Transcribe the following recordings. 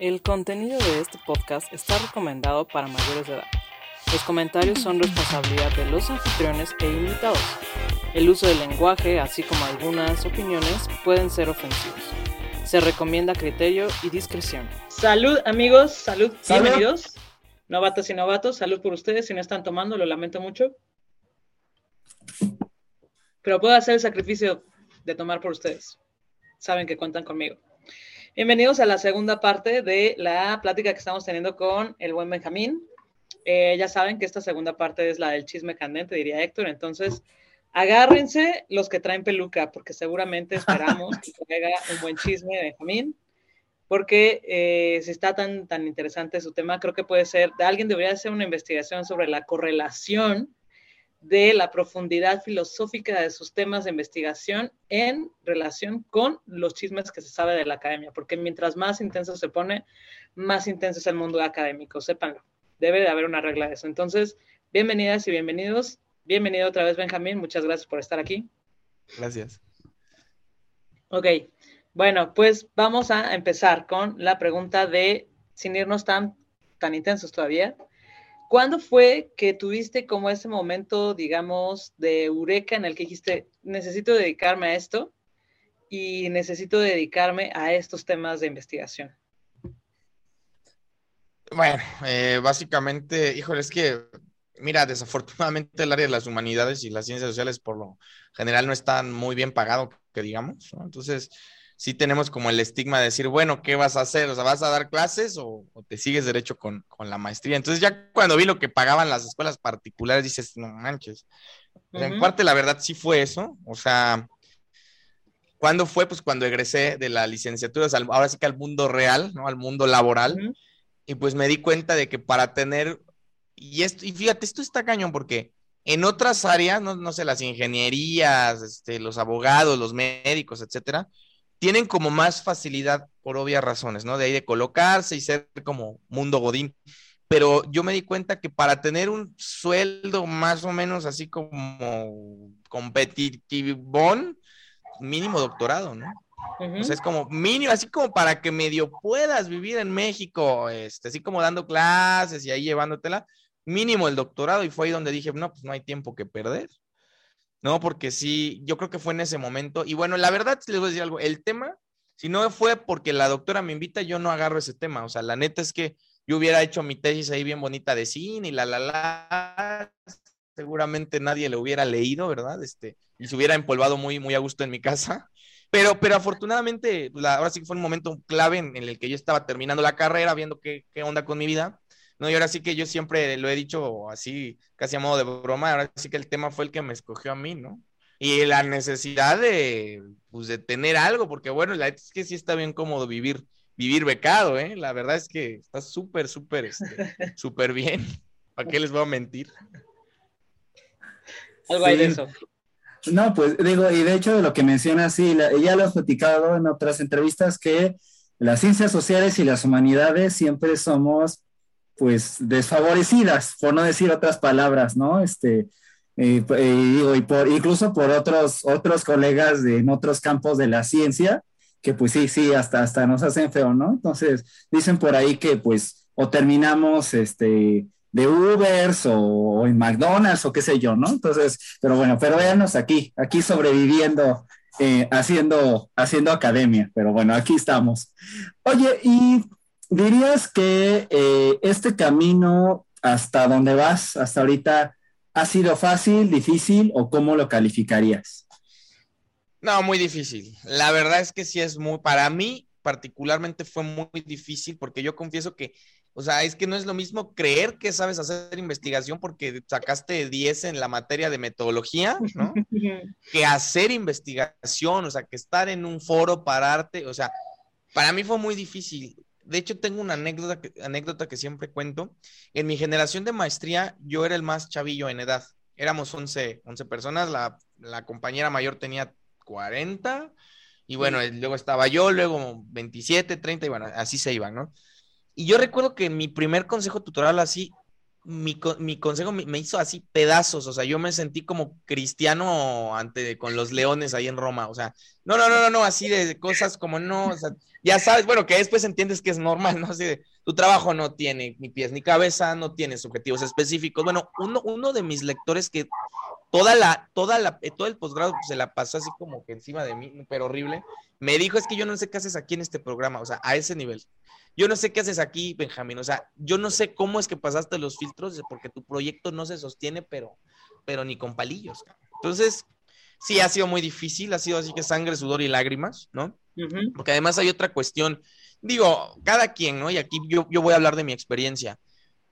El contenido de este podcast está recomendado para mayores de edad. Los comentarios son responsabilidad de los anfitriones e invitados. El uso del lenguaje, así como algunas opiniones, pueden ser ofensivos. Se recomienda criterio y discreción. Salud, amigos, salud, bienvenidos. Novatos y novatos, salud por ustedes. Si no están tomando, lo lamento mucho. Pero puedo hacer el sacrificio de tomar por ustedes. Saben que cuentan conmigo. Bienvenidos a la segunda parte de la plática que estamos teniendo con el buen Benjamín. Eh, ya saben que esta segunda parte es la del chisme candente, diría Héctor. Entonces, agárrense los que traen peluca, porque seguramente esperamos que traiga un buen chisme Benjamín. Porque eh, si está tan, tan interesante su tema, creo que puede ser, alguien debería hacer una investigación sobre la correlación de la profundidad filosófica de sus temas de investigación en relación con los chismes que se sabe de la academia, porque mientras más intenso se pone, más intenso es el mundo académico, sépanlo. Debe de haber una regla de eso. Entonces, bienvenidas y bienvenidos. Bienvenido otra vez, Benjamín. Muchas gracias por estar aquí. Gracias. Ok, bueno, pues vamos a empezar con la pregunta de, sin irnos tan, tan intensos todavía, ¿Cuándo fue que tuviste como ese momento, digamos, de eureka en el que dijiste, necesito dedicarme a esto y necesito dedicarme a estos temas de investigación? Bueno, eh, básicamente, híjole, es que, mira, desafortunadamente el área de las humanidades y las ciencias sociales por lo general no están muy bien pagado, que digamos, ¿no? Entonces, sí tenemos como el estigma de decir, bueno, ¿qué vas a hacer? O sea, ¿vas a dar clases o, te sigues derecho con, la maestría? Entonces ya cuando vi lo que pagaban las escuelas particulares, dices, no manches. En parte la verdad sí fue eso. O sea, ¿cuándo fue? Pues cuando egresé de la licenciatura, ahora sí que al mundo real, ¿no? Al mundo laboral. Y pues me di cuenta de que para tener, y, esto, y fíjate, esto está cañón porque en otras áreas, no, no sé, las ingenierías, este, los abogados, los médicos, etcétera, tienen como más facilidad por obvias razones, ¿no? De ahí de colocarse y ser como mundo godín. Pero yo me di cuenta que para tener un sueldo más o menos así como competitivón, mínimo doctorado, ¿no? O sea, es como mínimo, así como para que medio puedas vivir en México, este, así como dando clases y ahí llevándotela, mínimo el doctorado. Y fue ahí donde dije, no, pues no hay tiempo que perder. ¿No? Porque sí, yo creo que fue en ese momento. Y bueno, la verdad, les voy a decir algo, el tema, si no fue porque la doctora me invita, yo no agarro ese tema. O sea, la neta es que yo hubiera hecho mi tesis ahí bien bonita de cine y la, la, la, seguramente nadie lo hubiera leído, ¿verdad? Este, y se hubiera empolvado muy, muy a gusto en mi casa. Pero, pero afortunadamente, la, ahora sí que fue un momento clave en, el que yo estaba terminando la carrera, viendo qué, qué onda con mi vida. No, y ahora sí que yo siempre lo he dicho así, casi a modo de broma, ahora sí que el tema fue el que me escogió a mí, ¿no? Y la necesidad de, pues, de tener algo, porque bueno, la es que sí está bien cómodo vivir, vivir becado, ¿eh? La verdad es que está súper, súper, este, súper bien. ¿Para qué les voy a mentir? Algo hay de eso. No, pues digo, y de hecho de lo que menciona, sí, ya lo he platicado en otras entrevistas, que las ciencias sociales y las humanidades siempre somos pues desfavorecidas, por no decir otras palabras, ¿no? Este, eh, eh, y por, incluso por otros, otros colegas de, en otros campos de la ciencia, que pues sí, sí, hasta, hasta nos hacen feo, ¿no? Entonces, dicen por ahí que pues o terminamos este, de Ubers o, en McDonald's o qué sé yo, ¿no? Entonces, pero bueno, pero véanos aquí, aquí sobreviviendo, eh, haciendo, haciendo academia, pero bueno, aquí estamos. Oye, y dirías que eh, este camino hasta donde vas, hasta ahorita, ha sido fácil, difícil o cómo lo calificarías? No, muy difícil. La verdad es que sí es muy, para mí particularmente fue muy difícil porque yo confieso que, o sea, es que no es lo mismo creer que sabes hacer investigación porque sacaste 10 en la materia de metodología, ¿no? que hacer investigación, o sea, que estar en un foro, pararte, o sea, para mí fue muy difícil de hecho, tengo una anécdota que, anécdota que siempre cuento. En mi generación de maestría, yo era el más chavillo en edad. Éramos 11, 11 personas, la, la compañera mayor tenía 40, y bueno, luego estaba yo, luego 27, 30, y bueno, así se iban, ¿no? Y yo recuerdo que mi primer consejo tutorial así, mi, mi consejo me, hizo así pedazos, o sea, yo me sentí como cristiano ante con los leones ahí en Roma, o sea, no, no, no, no, no, así de cosas como no, ya sabes, bueno, que después entiendes que es normal, ¿no? Así de, tu trabajo no tiene ni pies ni cabeza, no tienes objetivos específicos. Bueno, uno, uno de mis lectores que toda la, toda la, eh, todo el posgrado se la pasó así como que encima de mí, pero horrible, me dijo, es que yo no sé qué haces aquí en este programa, o sea, a ese nivel. Yo no sé qué haces aquí, Benjamín. O sea, yo no sé cómo es que pasaste los filtros, porque tu proyecto no se sostiene, pero, pero ni con palillos. Entonces, sí, ha sido muy difícil, ha sido así que sangre, sudor y lágrimas, ¿no? Porque además hay otra cuestión. Digo, cada quien, ¿no? Y aquí yo, yo voy a hablar de mi experiencia.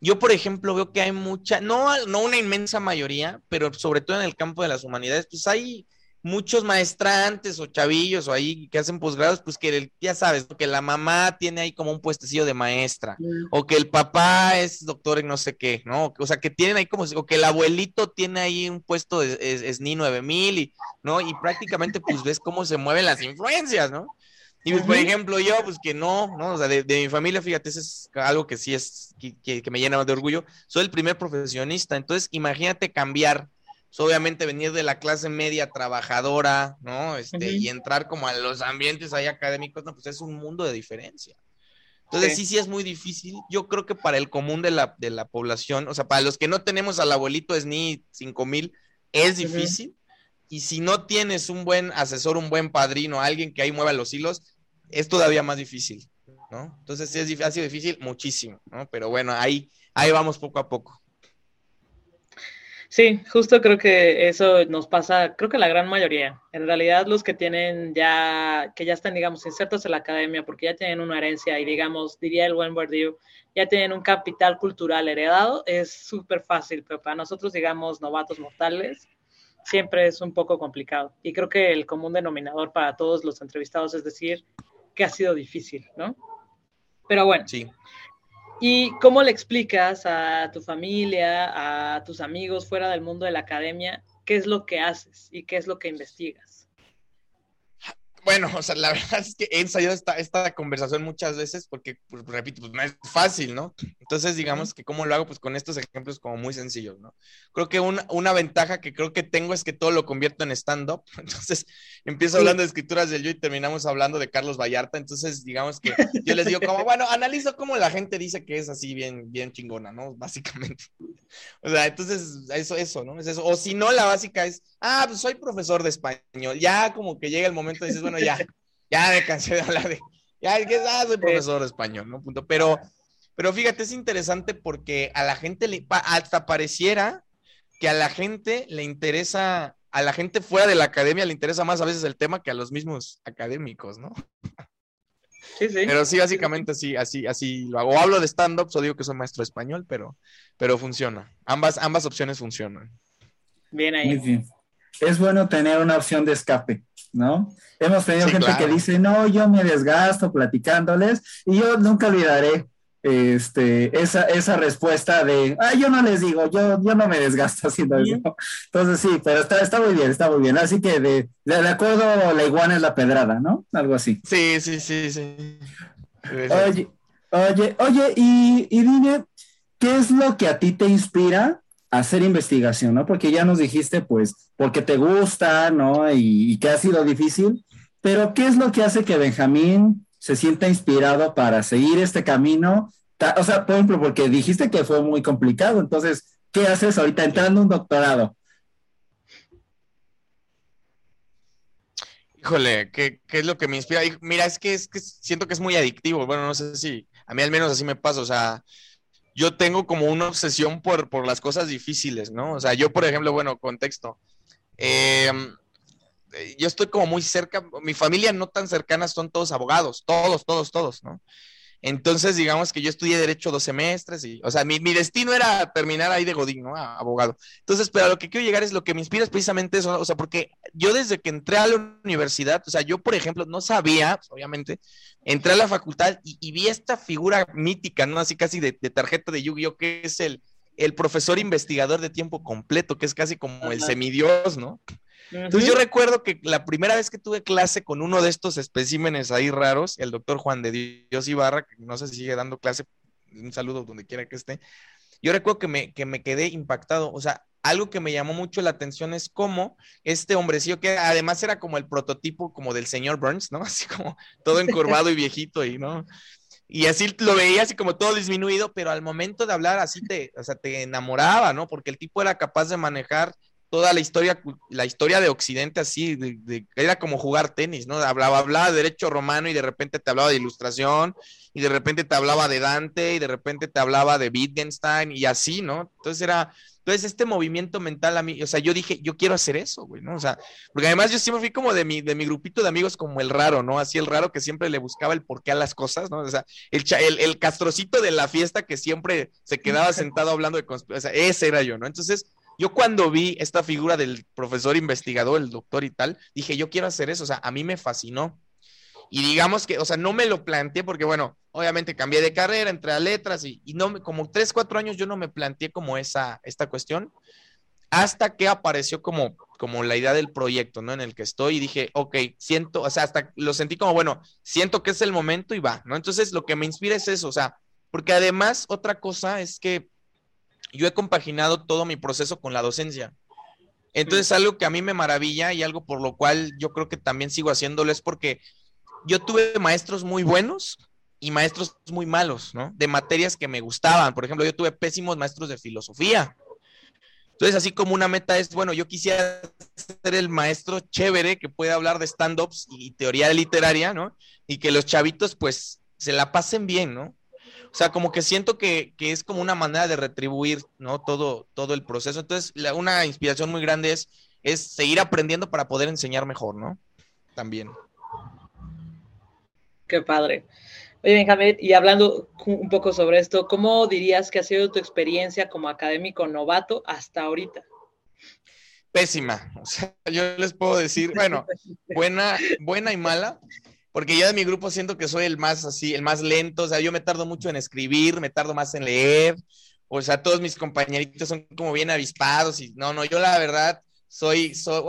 Yo, por ejemplo, veo que hay mucha, no, no una inmensa mayoría, pero sobre todo en el campo de las humanidades, pues hay muchos maestrantes o chavillos o ahí que hacen posgrados, pues que ya sabes, que la mamá tiene ahí como un puestecillo de maestra, o que el papá es doctor en no sé qué, ¿no? O sea, que tienen ahí como, o que el abuelito tiene ahí un puesto de es, ni 9000, y, ¿no? Y prácticamente pues ves cómo se mueven las influencias, ¿no? Y pues, por ejemplo, yo, pues que no, ¿no? O sea, de, mi familia, fíjate, eso es algo que sí es, que, que me llena de orgullo. Soy el primer profesionista, entonces imagínate cambiar obviamente venir de la clase media trabajadora, ¿no? Este, y entrar como a los ambientes ahí académicos, no, pues es un mundo de diferencia. Entonces sí. sí, es muy difícil. Yo creo que para el común de la, de la población, o sea, para los que no tenemos al abuelito es ni cinco mil, es difícil. Y si no tienes un buen asesor, un buen padrino, alguien que ahí mueva los hilos, es todavía más difícil, ¿no? Entonces sí es, ha sido difícil muchísimo, ¿no? Pero bueno, ahí, ahí vamos poco a poco. Sí, justo creo que eso nos pasa, creo que la gran mayoría. En realidad los que tienen ya, que ya están, digamos, insertos en la academia porque ya tienen una herencia y, digamos, diría el buen Bourdieu, ya tienen un capital cultural heredado, es súper fácil, pero para nosotros, digamos, novatos mortales, siempre es un poco complicado. Y creo que el común denominador para todos los entrevistados es decir que ha sido difícil, ¿no? Pero bueno, sí. ¿Y cómo le explicas a tu familia, a tus amigos fuera del mundo de la academia, qué es lo que haces y qué es lo que investigas? Bueno, o sea, la verdad es que he ensayado esta, esta conversación muchas veces porque, pues, repito, pues no es fácil, ¿no? Entonces, digamos que cómo lo hago, pues con estos ejemplos como muy sencillos, ¿no? Creo que una, una ventaja que creo que tengo es que todo lo convierto en stand-up. Entonces, empiezo hablando de escrituras del yo y terminamos hablando de Carlos Vallarta. Entonces, digamos que yo les digo como, bueno, analizo cómo la gente dice que es así bien, bien chingona, ¿no? Básicamente. O sea, entonces, eso, eso, ¿no? Es eso. O si no, la básica es, ah, pues soy profesor de español. Ya como que llega el momento y dices, bueno, ya, ya me cansé de hablar de, ya, que ah, soy profesor de español, ¿no? Punto. Pero, pero fíjate, es interesante porque a la gente le, hasta pareciera que a la gente le interesa, a la gente fuera de la academia le interesa más a veces el tema que a los mismos académicos, ¿no? Sí, sí. Pero sí, básicamente así, así, así lo hago. O hablo de stand-up, o digo que soy maestro español, pero, pero funciona. Ambas, ambas opciones funcionan. Bien ahí. Muy bien. Es bueno tener una opción de escape. ¿No? Hemos tenido gente que dice, no, yo me desgasto platicándoles y yo nunca olvidaré este, esa, esa respuesta de, ah, yo no les digo, yo, yo no me desgasto haciendo eso. Entonces sí, pero está, está muy bien, está muy bien. Así que de, de, acuerdo, la iguana es la pedrada, ¿no? Algo así. Sí, sí, sí, sí. Oye, oye, oye, y, y dime, ¿qué es lo que a ti te inspira hacer investigación, ¿no? Porque ya nos dijiste, pues, porque te gusta, ¿no? Y, que ha sido difícil, pero ¿qué es lo que hace que Benjamín se sienta inspirado para seguir este camino? O sea, por ejemplo, porque dijiste que fue muy complicado, entonces, ¿qué haces ahorita entrando a un doctorado? Híjole, ¿qué, ¿qué, es lo que me inspira? Mira, es que, es que siento que es muy adictivo. Bueno, no sé si a mí al menos así me pasa. O sea, yo tengo como una obsesión por, por las cosas difíciles, ¿no? O sea, yo, por ejemplo, bueno, contexto. Em, yo estoy como muy cerca, mi familia no tan cercana son todos abogados, todos, todos, todos, ¿no? Entonces, digamos que yo estudié Derecho dos semestres y, o sea, mi, destino era terminar ahí de Godín, ¿no? abogado. Entonces, pero a lo que quiero llegar es lo que me inspira es precisamente eso, o sea, porque yo desde que entré a la universidad, o sea, yo, por ejemplo, no sabía, pues, obviamente, entré a la facultad y, vi esta figura mítica, ¿no? Así casi de, tarjeta de Yu-Gi-Oh, que es el, el profesor investigador de tiempo completo, que es casi como el semidios, ¿no? Entonces yo recuerdo que la primera vez que tuve clase con uno de estos especímenes ahí raros, el doctor Juan de Dios Ibarra, que no sé si sigue dando clase, un saludo donde quiera que esté, yo recuerdo que me, que me quedé impactado, o sea, algo que me llamó mucho la atención es cómo este hombrecillo, que además era como el prototipo como del señor Burns, ¿no? Así como todo encorvado y viejito y, ¿no? Y así lo veía así como todo disminuido, pero al momento de hablar así te, o sea, te enamoraba, ¿no? Porque el tipo era capaz de manejar toda la historia, la historia de Occidente así, de, era como jugar tenis, ¿no? Hablaba, hablaba de derecho romano y de repente te hablaba de ilustración, y de repente te hablaba de Dante, y de repente te hablaba de Wittgenstein, y así, ¿no? Entonces era, entonces, este movimiento mental a mí, o sea, yo dije, yo quiero hacer eso, güey, ¿no? O sea, porque además yo siempre fui como de mi, de mi grupito de amigos como el raro, ¿no? Así el raro que siempre le buscaba el porqué a las cosas, ¿no? O sea, el, el, el castrocito de la fiesta que siempre se quedaba sentado hablando de conspiración, o sea, ese era yo, ¿no? Entonces, yo cuando vi esta figura del profesor investigador, el doctor y tal, dije, yo quiero hacer eso, o sea, a mí me fascinó. Y digamos que, o sea, no me lo planteé porque, bueno, obviamente cambié de carrera, entré a letras y, y no, como tres, cuatro años yo no me planteé como esa, esta cuestión, hasta que apareció como, como la idea del proyecto, ¿no? En el que estoy y dije, ok, siento, o sea, hasta lo sentí como, bueno, siento que es el momento y va, ¿no? Entonces, lo que me inspira es eso, o sea, porque además otra cosa es que yo he compaginado todo mi proceso con la docencia. Entonces, algo que a mí me maravilla y algo por lo cual yo creo que también sigo haciéndolo es porque yo tuve maestros muy buenos y maestros muy malos, ¿no? De materias que me gustaban. Por ejemplo, yo tuve pésimos maestros de filosofía. Entonces, así como una meta es, bueno, yo quisiera ser el maestro chévere que pueda hablar de stand-ups y teoría literaria, ¿no? Y que los chavitos, pues, se la pasen bien, ¿no? O sea, como que siento que, que es como una manera de retribuir, ¿no? Todo, todo el proceso. Entonces, la, una inspiración muy grande es, es seguir aprendiendo para poder enseñar mejor, ¿no? También. Qué padre. Oye, Benjamín, y hablando un poco sobre esto, ¿cómo dirías que ha sido tu experiencia como académico novato hasta ahorita? Pésima. O sea, yo les puedo decir, bueno, buena, buena y mala, porque yo de mi grupo siento que soy el más así, el más lento. O sea, yo me tardo mucho en escribir, me tardo más en leer. O sea, todos mis compañeritos son como bien avispados y no, no, yo la verdad soy, soy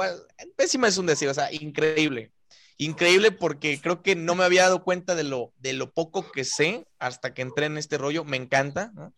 pésima es un decir, o sea, increíble increíble porque creo que no me había dado cuenta de lo, de lo poco que sé hasta que entré en este rollo. Me encanta, ¿no?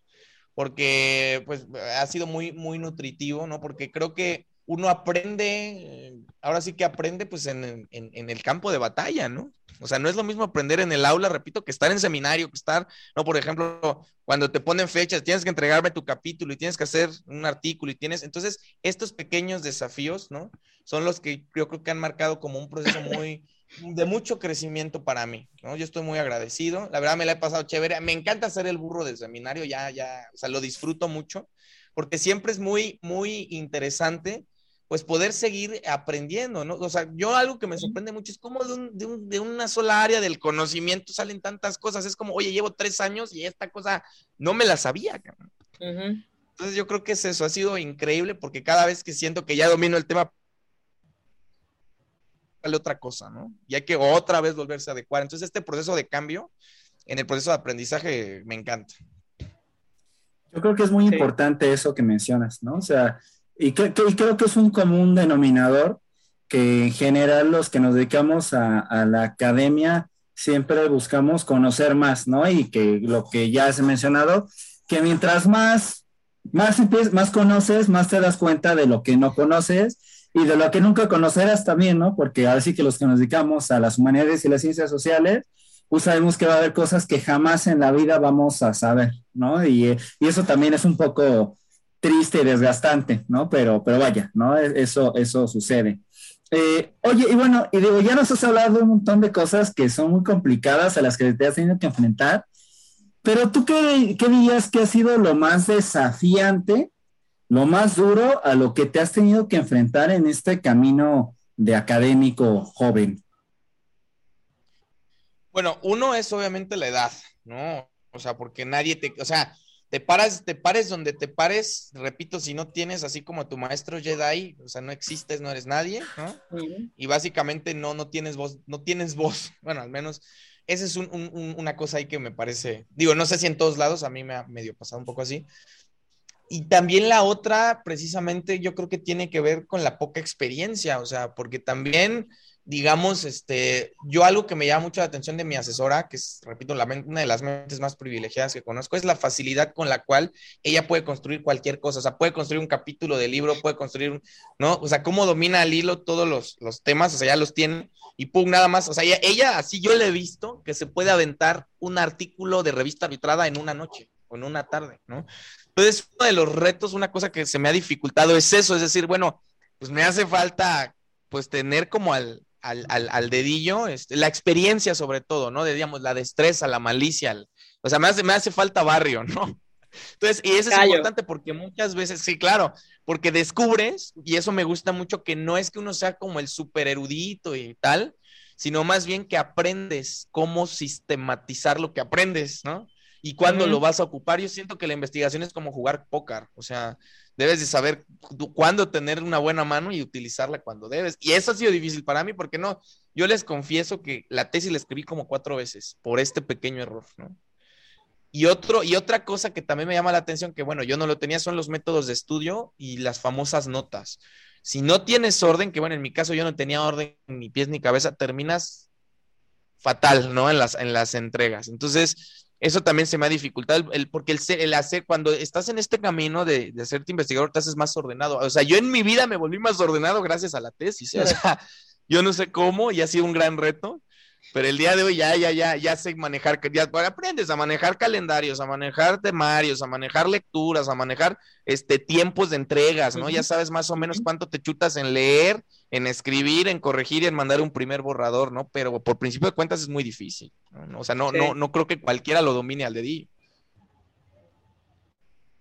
Porque pues ha sido muy, muy nutritivo, ¿no? Porque creo que uno aprende, ahora sí que aprende pues en, en, en, el campo de batalla, ¿no? O sea, no es lo mismo aprender en el aula, repito, que estar en seminario, que estar, no, por ejemplo, cuando te ponen fechas, tienes que entregarme tu capítulo y tienes que hacer un artículo y tienes, entonces, estos pequeños desafíos, ¿no? Son los que yo creo que han marcado como un proceso muy, de mucho crecimiento para mí, ¿no? Yo estoy muy agradecido, la verdad me la he pasado chévere, me encanta hacer el burro del seminario, ya, ya, o sea, lo disfruto mucho, porque siempre es muy, muy interesante pues poder seguir aprendiendo, ¿no? O sea, yo algo que me sorprende mucho es cómo de, un, de, un, de, una sola área del conocimiento salen tantas cosas. Es como, oye, llevo tres años y esta cosa no me la sabía. Uh -huh. Entonces yo creo que es eso, ha sido increíble porque cada vez que siento que ya domino el tema, sale otra cosa, ¿no? Y hay que otra vez volverse a adecuar. Entonces este proceso de cambio en el proceso de aprendizaje me encanta. Yo creo que es muy sí. importante eso que mencionas, ¿no? O sea, y, creo que es un común denominador que en general los que nos dedicamos a, la academia siempre buscamos conocer más, ¿no? Y que lo que ya has mencionado, que mientras más, más, más conoces, más te das cuenta de lo que no conoces y de lo que nunca conocerás también, ¿no? Porque ahora sí que los que nos dedicamos a las humanidades y las ciencias sociales, pues sabemos que va a haber cosas que jamás en la vida vamos a saber, ¿no? Y, y eso también es un poco triste y desgastante, ¿no? Pero, pero vaya, ¿no? Eso, eso sucede. Eh, oye, y bueno, y digo, ya nos has hablado de un montón de cosas que son muy complicadas a las que te has tenido que enfrentar, pero tú qué, qué dirías que ha sido lo más desafiante, lo más duro a lo que te has tenido que enfrentar en este camino de académico joven? Bueno, uno es obviamente la edad, ¿no? O sea, porque nadie te, o sea, te paras, te pares donde te pares, repito, si no tienes así como tu maestro Jedi, o sea, no existes, no eres nadie, ¿no? -huh. Y básicamente no, no tienes voz, no tienes voz, bueno, al menos esa es un, un, una cosa ahí que me parece, digo, no sé si en todos lados, a mí me ha medio pasado un poco así. Y también la otra, precisamente, yo creo que tiene que ver con la poca experiencia, o sea, porque también digamos, este, yo algo que me llama mucho la atención de mi asesora, que es, repito, la, una de las mentes más privilegiadas que conozco, es la facilidad con la cual ella puede construir cualquier cosa, o sea, puede construir un capítulo de libro, puede construir, ¿no? O sea, cómo domina al hilo todos los, los temas, o sea, ya los tiene, y pum, nada más, o sea, ella, ella, así yo le he visto que se puede aventar un artículo de revista arbitrada en una noche o en una tarde, ¿no? Entonces, uno de los retos, una cosa que se me ha dificultado es eso, es decir, bueno, pues me hace falta, pues, tener como al, al, dedillo, este, la experiencia sobre todo, ¿no? De, digamos, la destreza, la malicia, o sea, me hace, me hace falta barrio, ¿no? Entonces, y eso es importante porque muchas veces, sí, claro, porque descubres, y eso me gusta mucho, que no es que uno sea como el super erudito y tal, sino más bien que aprendes cómo sistematizar lo que aprendes, ¿no? Y cuándo lo vas a ocupar. Yo siento que la investigación es como jugar póker, o sea, debes de saber cuándo tener una buena mano y utilizarla cuando debes. Y eso ha sido difícil para mí porque no, yo les confieso que la tesis la escribí como cuatro veces por este pequeño error, ¿no? Y, otro, y otra cosa que también me llama la atención, que bueno, yo no lo tenía, son los métodos de estudio y las famosas notas. Si no tienes orden, que bueno, en mi caso yo no tenía orden ni pies ni cabeza, terminas fatal, ¿no? En las, en las entregas. Entonces, eso también se me ha dificultado, el, porque el, el, hacer, cuando estás en este camino de, de hacerte investigador, te haces más ordenado. O sea, yo en mi vida me volví más ordenado gracias a la tesis. ¿eh? O sea, yo no sé cómo y ha sido un gran reto, pero el día de hoy ya, ya, ya, ya sé manejar, ya aprendes a manejar calendarios, a manejar temarios, a manejar lecturas, a manejar este, tiempos de entregas, ¿no? Ya sabes más o menos cuánto te chutas en leer, en escribir, en corregir y en mandar un primer borrador, ¿no? Pero por principio de cuentas es muy difícil, ¿no? O sea, no, no, no creo que cualquiera lo domine al dedillo.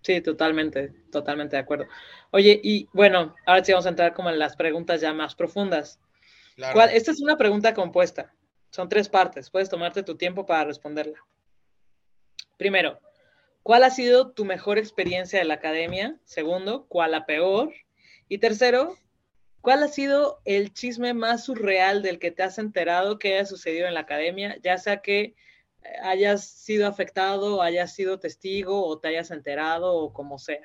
Sí, totalmente, totalmente de acuerdo. Oye, y bueno, ahora sí vamos a entrar como en las preguntas ya más profundas. esta es una pregunta compuesta. Son tres partes. Puedes tomarte tu tiempo para responderla. Primero, ¿cuál ha sido tu mejor experiencia de la academia? Segundo, ¿cuál la peor? Y tercero, ¿cuál ha sido el chisme más surreal del que te has enterado que haya sucedido en la academia? Ya sea que eh, hayas sido afectado, hayas sido testigo o te hayas enterado o como sea.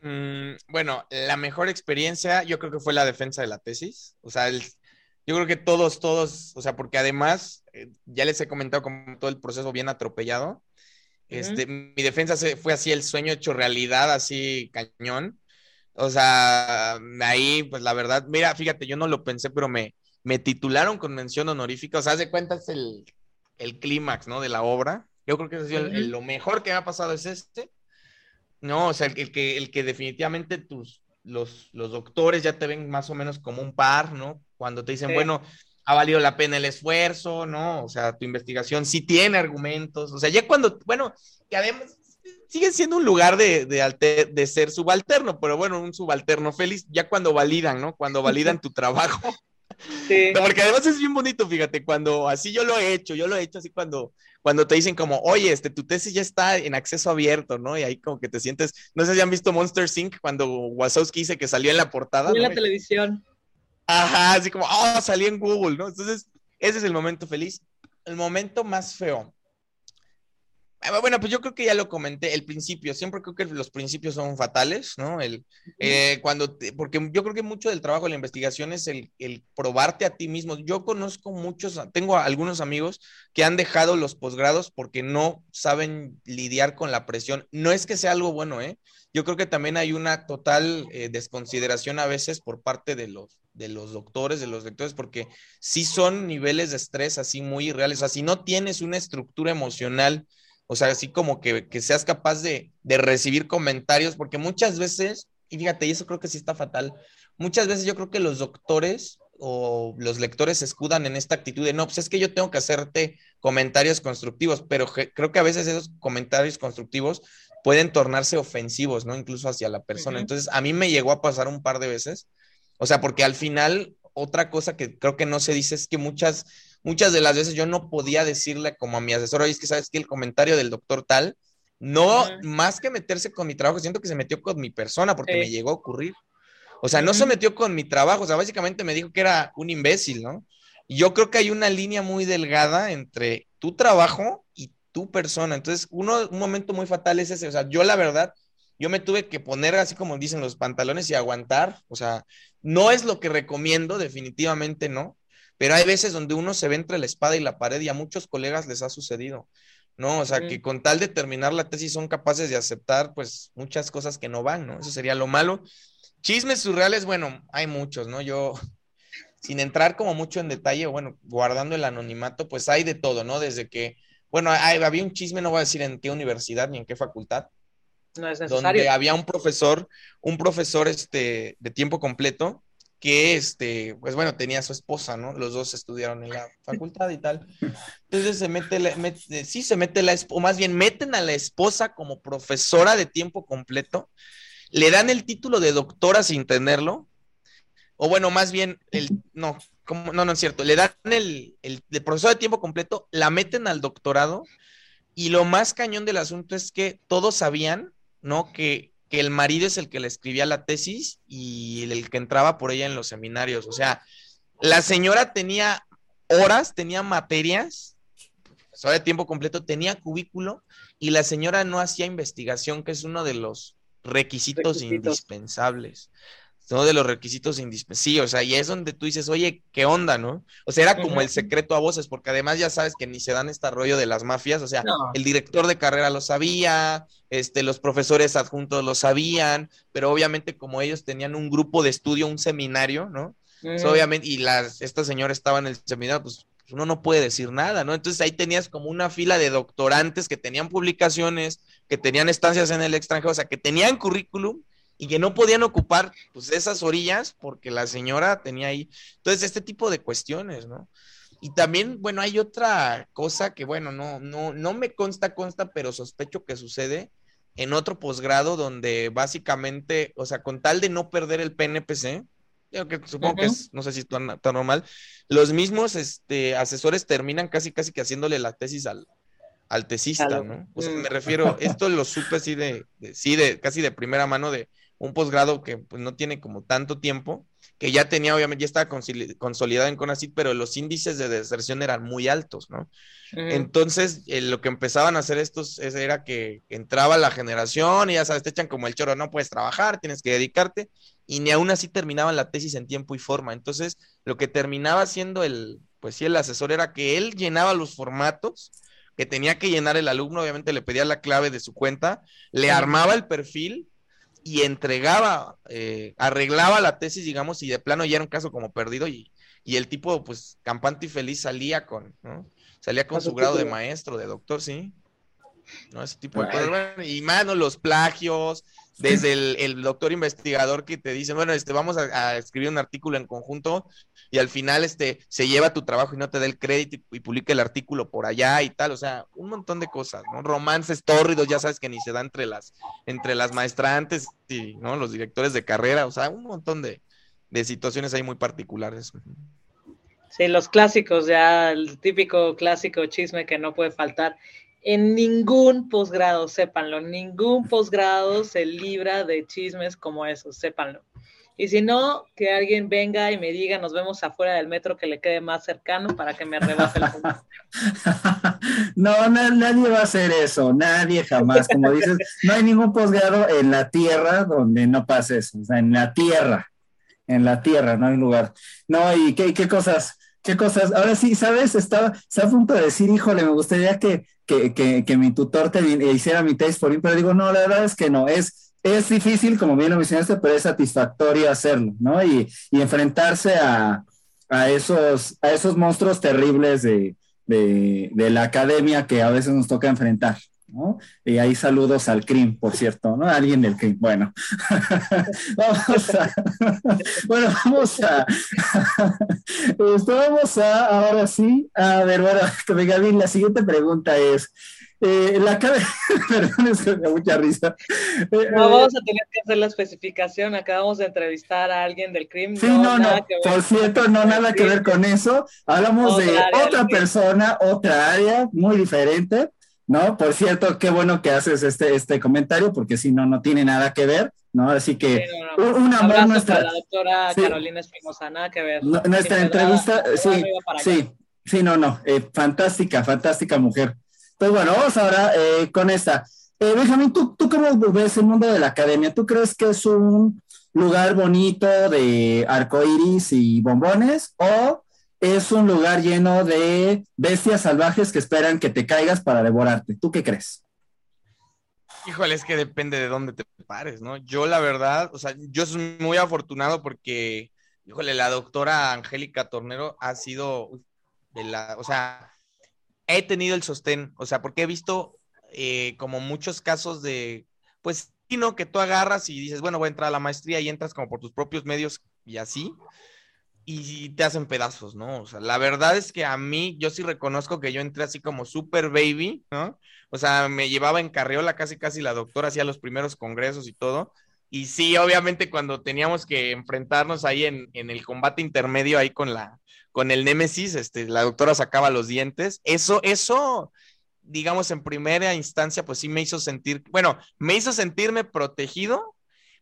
Mm, bueno, la mejor experiencia yo creo que fue la defensa de la tesis. O sea, el, yo creo que todos, todos, o sea, porque además, eh, ya les he comentado como todo el proceso bien atropellado. Este, mi defensa fue así el sueño hecho realidad, así cañón. O sea, ahí, pues la verdad, mira, fíjate, yo no lo pensé, pero me, me titularon con mención honorífica. O sea, de cuenta es el, el clímax, ¿no? De la obra. Yo creo que eso lo mejor que me ha pasado es este. No, o sea, el, el, que, el que definitivamente tus, los, los doctores ya te ven más o menos como un par, ¿no? cuando te dicen, bueno, ha valido la pena el esfuerzo, ¿no? O sea, tu investigación sí tiene argumentos, o sea, ya cuando, bueno, que además sigue siendo un lugar de, de, de ser subalterno, pero bueno, un subalterno feliz, ya cuando validan, ¿no? Cuando validan tu trabajo. Sí. porque además es bien bonito, fíjate, cuando así yo lo he hecho, yo lo he hecho así cuando, cuando te dicen como, oye, este, tu tesis ya está en acceso abierto, ¿no? Y ahí como que te sientes, no sé si han visto Monster Sync cuando Wazowski dice que salió en la portada. En la televisión. Ajá, así como, oh, salí en Google, ¿no? Entonces, ese es el momento feliz. El momento más feo. Ah, bueno, pues yo creo que ya lo comenté, el principio, siempre creo que los principios son fatales, ¿no? El, eh, cuando, porque yo creo que mucho del trabajo de la investigación es el, el, probarte a ti mismo. Yo conozco muchos, tengo algunos amigos que han dejado los posgrados porque no saben lidiar con la presión. No es que sea algo bueno, ¿eh? Yo creo que también hay una total eh, desconsideración a veces por parte de los, de los doctores, de los lectores, porque sí son niveles de estrés así muy irreales. O sea, si no tienes una estructura emocional, o sea, así como que, seas capaz de, de, recibir comentarios, porque muchas veces, y fíjate, y eso creo que sí está fatal, muchas veces yo creo que los doctores o los lectores se escudan en esta actitud de, no, pues es que yo tengo que hacerte comentarios constructivos, pero creo que a veces esos comentarios constructivos pueden tornarse ofensivos, ¿no? Incluso hacia la persona. Entonces, a mí me llegó a pasar un par de veces o sea, porque al final, otra cosa que creo que no se dice es que muchas, muchas de las veces yo no podía decirle como a mi asesor, oye, es que sabes que el comentario del doctor tal, no, más que meterse con mi trabajo, siento que se metió con mi persona porque me llegó a ocurrir. O sea, no se metió con mi trabajo, o sea, básicamente me dijo que era un imbécil, ¿no? Y yo creo que hay una línea muy delgada entre tu trabajo y tu persona. Entonces, uno, un momento muy fatal es ese. O sea, yo la verdad, yo me tuve que poner así como dicen los pantalones y aguantar, o sea, no es lo que recomiendo, definitivamente no, pero hay veces donde uno se ve entre la espada y la pared y a muchos colegas les ha sucedido, ¿no? O sea, que con tal de terminar la tesis son capaces de aceptar pues muchas cosas que no van, ¿no? Eso sería lo malo. Chismes surreales, bueno, hay muchos, ¿no? Yo, sin entrar como mucho en detalle, bueno, guardando el anonimato, pues hay de todo, ¿no? Desde que, bueno, había un chisme, no voy a decir en qué universidad ni en qué facultad, no es necesario. donde había un profesor, un profesor este, de tiempo completo, que, este, pues bueno, tenía su esposa, ¿no? Los dos estudiaron en la facultad y tal. Entonces se mete, la, sí, se mete la, o más bien meten a la esposa como profesora de tiempo completo, le dan el título de doctora sin tenerlo, o bueno, más bien, el, no, como, no, no es cierto, le dan el, el, el profesor de tiempo completo, la meten al doctorado, y lo más cañón del asunto es que todos sabían, ¿no? Que, que el marido es el que le escribía la tesis y el, que entraba por ella en los seminarios. O sea, la señora tenía horas, tenía materias, de tiempo completo, tenía cubículo y la señora no hacía investigación, que es uno de los requisitos. indispensables uno de los requisitos indispensables. Sí, o sea, y es donde tú dices, oye, ¿qué onda, no? O sea, era como el secreto a voces, porque además ya sabes que ni se dan este rollo de las mafias, o sea, el director de carrera lo sabía, este, los profesores adjuntos lo sabían, pero obviamente como ellos tenían un grupo de estudio, un seminario, ¿no? Pues, obviamente, y las, esta señora estaba en el seminario, pues uno no puede decir nada, ¿no? Entonces ahí tenías como una fila de doctorantes que tenían publicaciones, que tenían estancias en el extranjero, o sea, que tenían currículum, y que no podían ocupar pues esas orillas porque la señora tenía ahí. Entonces, este tipo de cuestiones, ¿no? Y también, bueno, hay otra cosa que, bueno, no, no, no me consta, consta, pero sospecho que sucede en otro posgrado donde básicamente, o sea, con tal de no perder el PNPC, yo que supongo que es, no sé si está, normal, los mismos este, asesores terminan casi, casi que haciéndole la tesis al, al tesista, ¿no? O sea, me mm. refiero, esto lo supe así de, de, sí, de, casi de primera mano de, un posgrado que pues no tiene como tanto tiempo, que ya tenía, obviamente, ya estaba consolidado en CONACYT, pero los índices de deserción eran muy altos, ¿no? Entonces, eh, lo que empezaban a hacer estos era que entraba la generación y ya sabes, te echan como el choro, no puedes trabajar, tienes que dedicarte, y ni aún así terminaban la tesis en tiempo y forma. Entonces, lo que terminaba siendo el, pues sí, el asesor era que él llenaba los formatos, que tenía que llenar el alumno, obviamente le pedía la clave de su cuenta, le armaba el perfil y entregaba, eh, arreglaba la tesis, digamos, y de plano ya era un caso como perdido y, y el tipo, pues, campante y feliz salía con, ¿no? Salía con su grado de maestro, de doctor, sí. ¿No? Ese tipo de cosas. Y mano, los plagios, desde el, doctor investigador que te dice, bueno, este, vamos a, escribir un artículo en conjunto y al final este, se lleva tu trabajo y no te da el crédito y, publica el artículo por allá y tal, o sea, un montón de cosas, ¿no? Romances tórridos, ya sabes que ni se da entre las, entre las maestrantes y, ¿no? Los directores de carrera, o sea, un montón de, de situaciones ahí muy particulares. Sí, los clásicos, ya el típico clásico chisme que no puede faltar en ningún posgrado, sépanlo, ningún posgrado se libra de chismes como esos, sépanlo. Y si no, que alguien venga y me diga, nos vemos afuera del metro que le quede más cercano para que me rebase la No, nadie va a hacer eso, nadie jamás. Como dices, no hay ningún posgrado en la tierra donde no pase eso, o sea, en la tierra, en la tierra, no hay lugar. No, y qué, qué cosas, qué cosas. Ahora sí, ¿sabes? Estaba, a punto de decir, híjole, me gustaría que, que, mi tutor te hiciera mi test por mí, pero digo, no, la verdad es que no, es, es difícil, como bien lo mencionaste, pero es satisfactorio hacerlo, ¿no? Y, enfrentarse a, esos, a esos monstruos terribles de, de la academia que a veces nos toca enfrentar. Y ahí saludos al CRIM, por cierto, ¿no? Alguien del CRIM. Bueno, vamos a, bueno, vamos a, vamos a, ahora sí, a ver, bueno, Gaby, la siguiente pregunta es, eh, la cabeza, perdón, es que me da mucha risa. Eh, no vamos a tener que hacer la especificación, acabamos de entrevistar a alguien del CRIM. Sí, no, no, por cierto, no nada que ver con eso, hablamos de otra persona, otra área muy diferente. ¿No? Por cierto, qué bueno que haces este, este comentario, porque si no, no tiene nada que ver, ¿no? Así que un amor nuestra... la doctora Carolina Espinosa, nada que ver. nuestra entrevista, sí, sí, sí, no, no, eh, fantástica, fantástica mujer. Pues bueno, vamos ahora eh, con esta. Eh, Benjamín, ¿tú, ¿tú cómo ves el mundo de la academia? ¿Tú crees que es un lugar bonito de arcoíris y bombones o es un lugar lleno de bestias salvajes que esperan que te caigas para devorarte? ¿Tú qué crees? Híjole, es que depende de dónde te pares, ¿no? Yo la verdad, o sea, yo soy muy afortunado porque, híjole, la doctora Angélica Tornero ha sido de la, o sea, he tenido el sostén, o sea, porque he visto eh, como muchos casos de, pues, sino que tú agarras y dices, bueno, voy a entrar a la maestría y entras como por tus propios medios y así, y te hacen pedazos, ¿no? O sea, la verdad es que a mí, yo sí reconozco que yo entré así como super baby, ¿no? O sea, me llevaba en carriola casi, casi la doctora hacía los primeros congresos y todo. Y sí, obviamente cuando teníamos que enfrentarnos ahí en, en el combate intermedio ahí con la, con el Némesis, este, la doctora sacaba los dientes. Eso, eso, digamos, en primera instancia, pues sí me hizo sentir, bueno, me hizo sentirme protegido,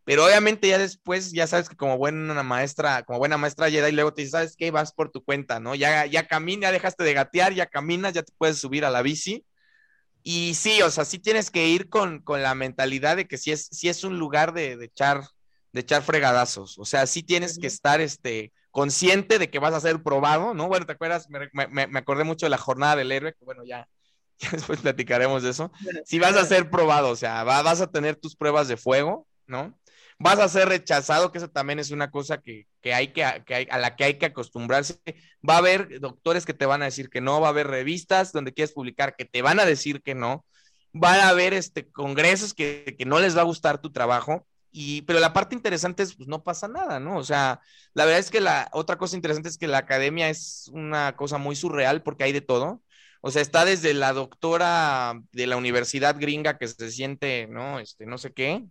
pero obviamente ya después, ya sabes que como buena maestra, como buena maestra Jedi, luego te dice, ¿sabes qué? Vas por tu cuenta, ¿no? Ya, ya caminas, ya dejaste de gatear, ya caminas, ya te puedes subir a la bici. Y sí, o sea, sí tienes que ir con, con la mentalidad de que sí es, sí es un lugar de, de, echar, de echar fregadazos. O sea, sí tienes que estar este, consciente de que vas a ser probado, ¿no? Bueno, ¿te acuerdas? Me, me, me acordé mucho de la jornada del héroe, que bueno, ya, ya después platicaremos de eso. Si sí vas a ser probado, o sea, va, vas a tener tus pruebas de fuego, ¿no? Vas a ser rechazado, que eso también es una cosa que, que hay que, que hay, a la que hay que acostumbrarse. Va a haber doctores que te van a decir que no, va a haber revistas donde quieres publicar que te van a decir que no, van a haber este, congresos que, que no les va a gustar tu trabajo. Y, pero la parte interesante es, pues no pasa nada, ¿no? O sea, la verdad es que la otra cosa interesante es que la academia es una cosa muy surreal porque hay de todo. O sea, está desde la doctora de la universidad gringa que se siente, ¿no? Este, no sé qué,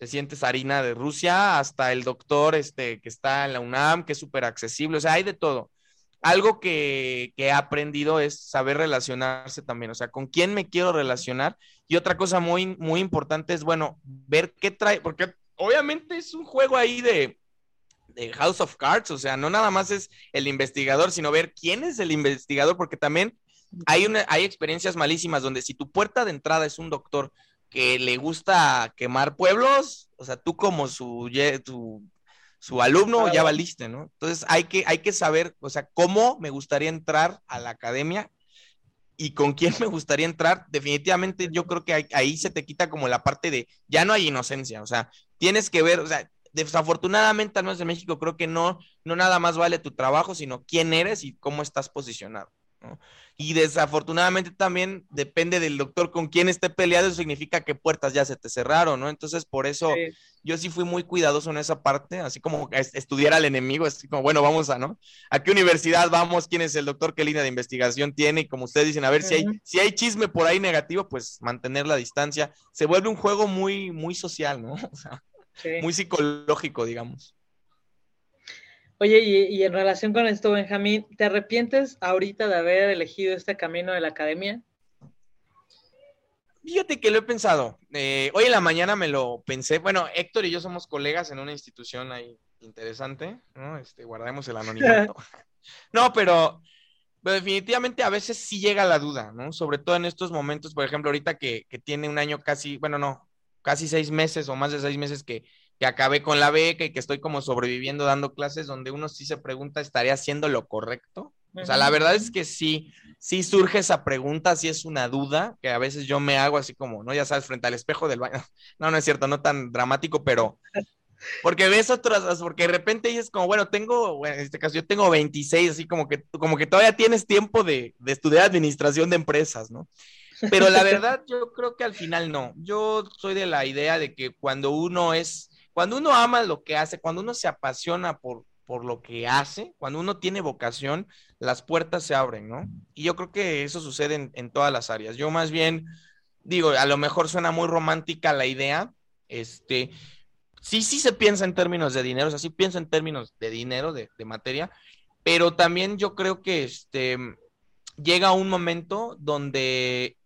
se siente harina de Rusia, hasta el doctor este, que está en la UNAM, que es súper accesible, o sea, hay de todo. Algo que, que, he aprendido es saber relacionarse también, o sea, con quién me quiero relacionar. Y otra cosa muy, muy importante es, bueno, ver qué trae, porque obviamente es un juego ahí de, de House of Cards, o sea, no nada más es el investigador, sino ver quién es el investigador, porque también hay, una, hay experiencias malísimas donde si tu puerta de entrada es un doctor que le gusta quemar pueblos, o sea, tú como su, tu, su alumno claro. ya valiste, ¿no? Entonces hay que, hay que saber, o sea, cómo me gustaría entrar a la academia y con quién me gustaría entrar. Definitivamente yo creo que ahí, ahí se te quita como la parte de, ya no hay inocencia, o sea, tienes que ver, o sea, desafortunadamente al menos en México creo que no, no nada más vale tu trabajo, sino quién eres y cómo estás posicionado. ¿No? Y desafortunadamente también depende del doctor con quién esté peleado, eso significa que puertas ya se te cerraron, ¿no? Entonces, por eso sí. yo sí fui muy cuidadoso en esa parte, así como estudiar al enemigo, así como, bueno, vamos a, ¿no? ¿A qué universidad vamos? ¿Quién es el doctor? ¿Qué línea de investigación tiene? Y como ustedes dicen, a ver uh -huh. si, hay, si hay chisme por ahí negativo, pues mantener la distancia. Se vuelve un juego muy, muy social, ¿no? O sea, sí. muy psicológico, digamos. Oye, y, y, en relación con esto, Benjamín, ¿te arrepientes ahorita de haber elegido este camino de la academia? Fíjate que lo he pensado. Eh, hoy en la mañana me lo pensé. Bueno, Héctor y yo somos colegas en una institución ahí interesante, ¿no? Este, guardemos el anonimato. no, pero, pero, definitivamente a veces sí llega la duda, ¿no? Sobre todo en estos momentos, por ejemplo, ahorita que, que tiene un año casi, bueno, no, casi seis meses o más de seis meses que, que acabé con la beca y que estoy como sobreviviendo dando clases donde uno sí se pregunta, ¿estaría haciendo lo correcto? O sea, la verdad es que sí, sí surge esa pregunta, sí es una duda que a veces yo me hago así como, ¿no? Ya sabes, frente al espejo del baño. No, no es cierto, no tan dramático, pero porque ves otras, porque de repente dices como, bueno, tengo, bueno, en este caso yo tengo 26, así como que, como que todavía tienes tiempo de, de estudiar administración de empresas, ¿no? Pero la verdad yo creo que al final no. Yo soy de la idea de que cuando uno es, cuando uno ama lo que hace, cuando uno se apasiona por, por lo que hace, cuando uno tiene vocación, las puertas se abren, ¿no? Y yo creo que eso sucede en, en todas las áreas. Yo más bien digo, a lo mejor suena muy romántica la idea, este, sí, sí se piensa en términos de dinero, o sea, sí pienso en términos de dinero, de, de materia, pero también yo creo que este, llega un momento donde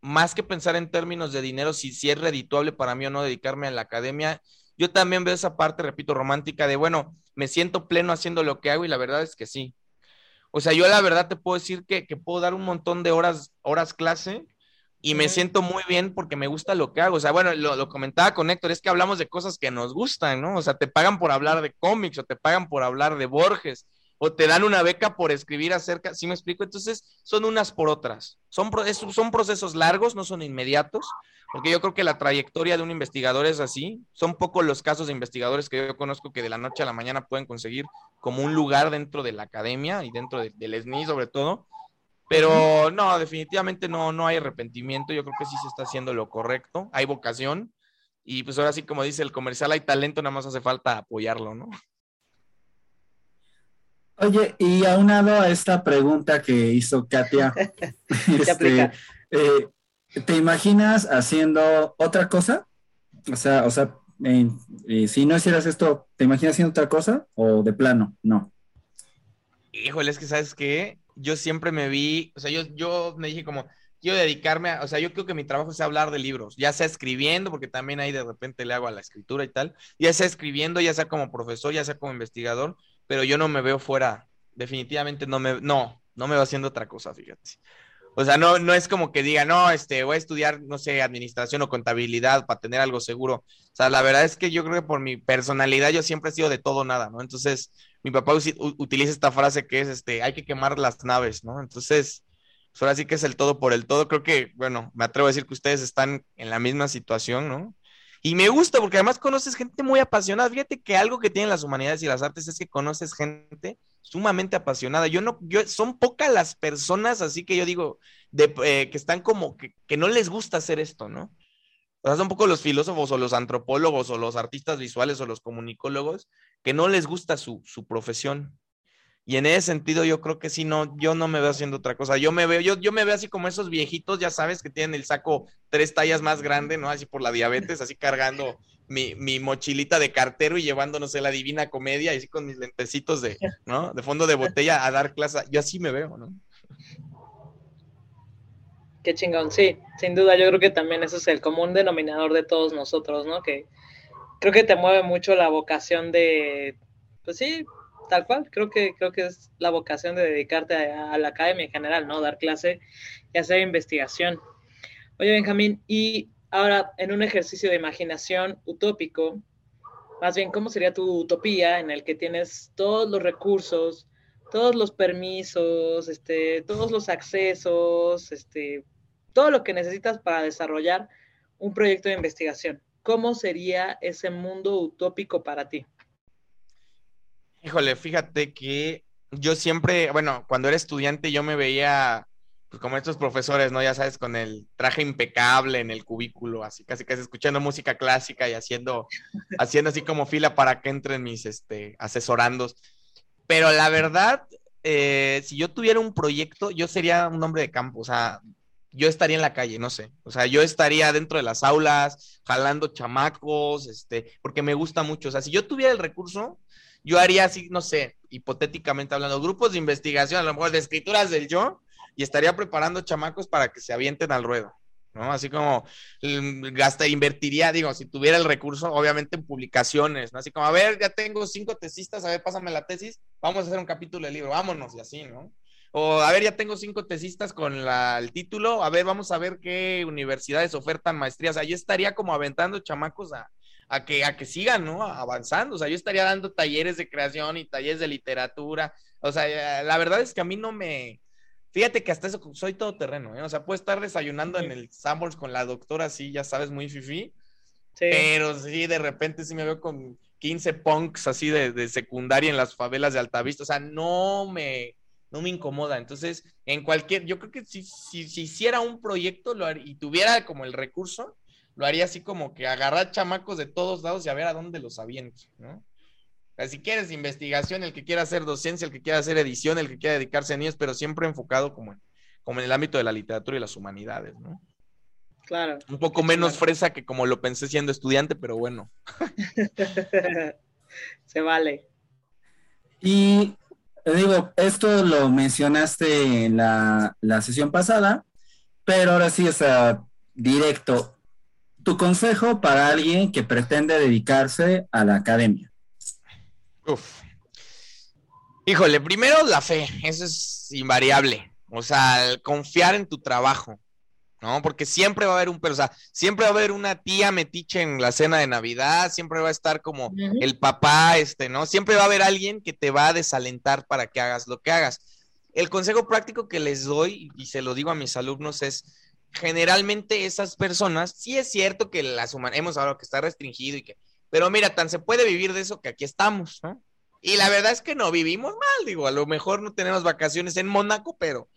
más que pensar en términos de dinero, si, si es redituable para mí o no dedicarme a la academia, yo también veo esa parte, repito, romántica de, bueno, me siento pleno haciendo lo que hago y la verdad es que sí. O sea, yo la verdad te puedo decir que, que puedo dar un montón de horas, horas clase, y me siento muy bien porque me gusta lo que hago. O sea, bueno, lo, lo, comentaba con Héctor, es que hablamos de cosas que nos gustan, ¿no? O sea, te pagan por hablar de cómics o te pagan por hablar de Borges o te dan una beca por escribir acerca, ¿sí me explico? Entonces, son unas por otras. Son, son procesos largos, no son inmediatos, porque yo creo que la trayectoria de un investigador es así. Son pocos los casos de investigadores que yo conozco que de la noche a la mañana pueden conseguir como un lugar dentro de la academia y dentro de, del SNI sobre todo. Pero no, definitivamente no, no hay arrepentimiento. Yo creo que sí se está haciendo lo correcto. Hay vocación. Y pues ahora sí, como dice el comercial, hay talento, nada más hace falta apoyarlo, ¿no? Oye, y aunado a esta pregunta que hizo Katia, este, eh, ¿te imaginas haciendo otra cosa? O sea, o sea, eh, si no hicieras esto, ¿te imaginas haciendo otra cosa o de plano? No. Híjole, es que sabes qué, yo siempre me vi, o sea, yo, yo me dije como, quiero dedicarme a, o sea, yo creo que mi trabajo es hablar de libros, ya sea escribiendo, porque también ahí de repente le hago a la escritura y tal, ya sea escribiendo, ya sea como profesor, ya sea como investigador, pero yo no me veo fuera, definitivamente no me, no, no me veo haciendo otra cosa, fíjate. O sea, no, no es como que diga, no, este, voy a estudiar, no sé, administración o contabilidad para tener algo seguro. O sea, la verdad es que yo creo que por mi personalidad yo siempre he sido de todo nada, ¿no? Entonces, mi papá utiliza esta frase que es, este, hay que quemar las naves, ¿no? Entonces, pues ahora sí que es el todo por el todo. Creo que, bueno, me atrevo a decir que ustedes están en la misma situación, ¿no? Y me gusta porque además conoces gente muy apasionada. Fíjate que algo que tienen las humanidades y las artes es que conoces gente sumamente apasionada. Yo no, yo, son pocas las personas así que yo digo, de, eh, que están como que, que, no les gusta hacer esto, ¿no? O sea, son un poco los filósofos o los antropólogos o los artistas visuales o los comunicólogos que no les gusta su, su profesión. Y en ese sentido yo creo que sí, no, yo no me veo haciendo otra cosa. Yo me veo, yo, yo me veo así como esos viejitos, ya sabes, que tienen el saco tres tallas más grande, ¿no? Así por la diabetes, así cargando mi, mi mochilita de cartero y llevando, no sé, la divina comedia, y así con mis lentecitos de, ¿no? De fondo de botella a dar clase. Yo así me veo, ¿no? Qué chingón, sí, sin duda, yo creo que también eso es el común denominador de todos nosotros, ¿no? Que creo que te mueve mucho la vocación de, pues sí, tal cual, creo que, creo que es la vocación de dedicarte a, la academia en general, ¿no? Dar clase y hacer investigación. Oye, Benjamín, y ahora en un ejercicio de imaginación utópico, más bien, ¿cómo sería tu utopía en el que tienes todos los recursos, todos los permisos, este, todos los accesos, este, todo lo que necesitas para desarrollar un proyecto de investigación? ¿Cómo sería ese mundo utópico para ti? Híjole, fíjate que yo siempre, bueno, cuando era estudiante yo me veía pues, como estos profesores, ¿no? Ya sabes, con el traje impecable en el cubículo, así casi casi escuchando música clásica y haciendo, haciendo así como fila para que entren mis este, asesorandos. Pero la verdad, eh, si yo tuviera un proyecto, yo sería un hombre de campo, o sea, yo estaría en la calle, no sé. O sea, yo estaría dentro de las aulas, jalando chamacos, este, porque me gusta mucho. O sea, si yo tuviera el recurso, yo haría así, no sé, hipotéticamente hablando, grupos de investigación, a lo mejor de escrituras del yo, y estaría preparando chamacos para que se avienten al ruedo, ¿no? Así como mm, gasta, invertiría, digo, si tuviera el recurso, obviamente en publicaciones, ¿no? Así como, a ver, ya tengo cinco tesistas, a ver, pásame la tesis, vamos a hacer un capítulo de libro, vámonos, y así, ¿no? O, a ver, ya tengo cinco tesistas con la, el título, a ver, vamos a ver qué universidades ofertan maestrías. Ahí estaría como aventando chamacos a, a que, a que sigan, ¿no? Avanzando. O sea, yo estaría dando talleres de creación y talleres de literatura. O sea, la verdad es que a mí no me. Fíjate que hasta eso soy todoterreno, ¿eh? O sea, puedo estar desayunando en el Sambors con la doctora, así, ya sabes, muy fifi. Sí. Pero sí, de repente sí me veo con 15 punks así de, de secundaria en las favelas de Altavista. O sea, no me, no me incomoda. Entonces, en cualquier, yo creo que si, si, si hiciera un proyecto lo y tuviera como el recurso, lo haría así como que agarrar chamacos de todos lados y a ver a dónde los aviento, ¿no? si quieres investigación, el que quiera hacer docencia, el que quiera hacer edición, el que quiera dedicarse a niños, pero siempre enfocado como en, como en el ámbito de la literatura y las humanidades, ¿no? Claro. Un poco menos fresa que como lo pensé siendo estudiante, pero bueno. Se vale. Y digo, esto lo mencionaste en la, la sesión pasada, pero ahora sí, o sea, directo, tu consejo para alguien que pretende dedicarse a la academia. Uf. Híjole, primero la fe, eso es invariable. O sea, confiar en tu trabajo. ¿no? Porque siempre va a haber un, pero, o sea, siempre va a haber una tía metiche en la cena de Navidad, siempre va a estar como el papá, este, ¿no? Siempre va a haber alguien que te va a desalentar para que hagas lo que hagas. El consejo práctico que les doy, y se lo digo a mis alumnos, es generalmente esas personas, sí es cierto que las humanas, hemos hablado que está restringido y que, pero mira, tan se puede vivir de eso que aquí estamos, ¿no? Y la verdad es que no vivimos mal, digo, a lo mejor no tenemos vacaciones en Mónaco, pero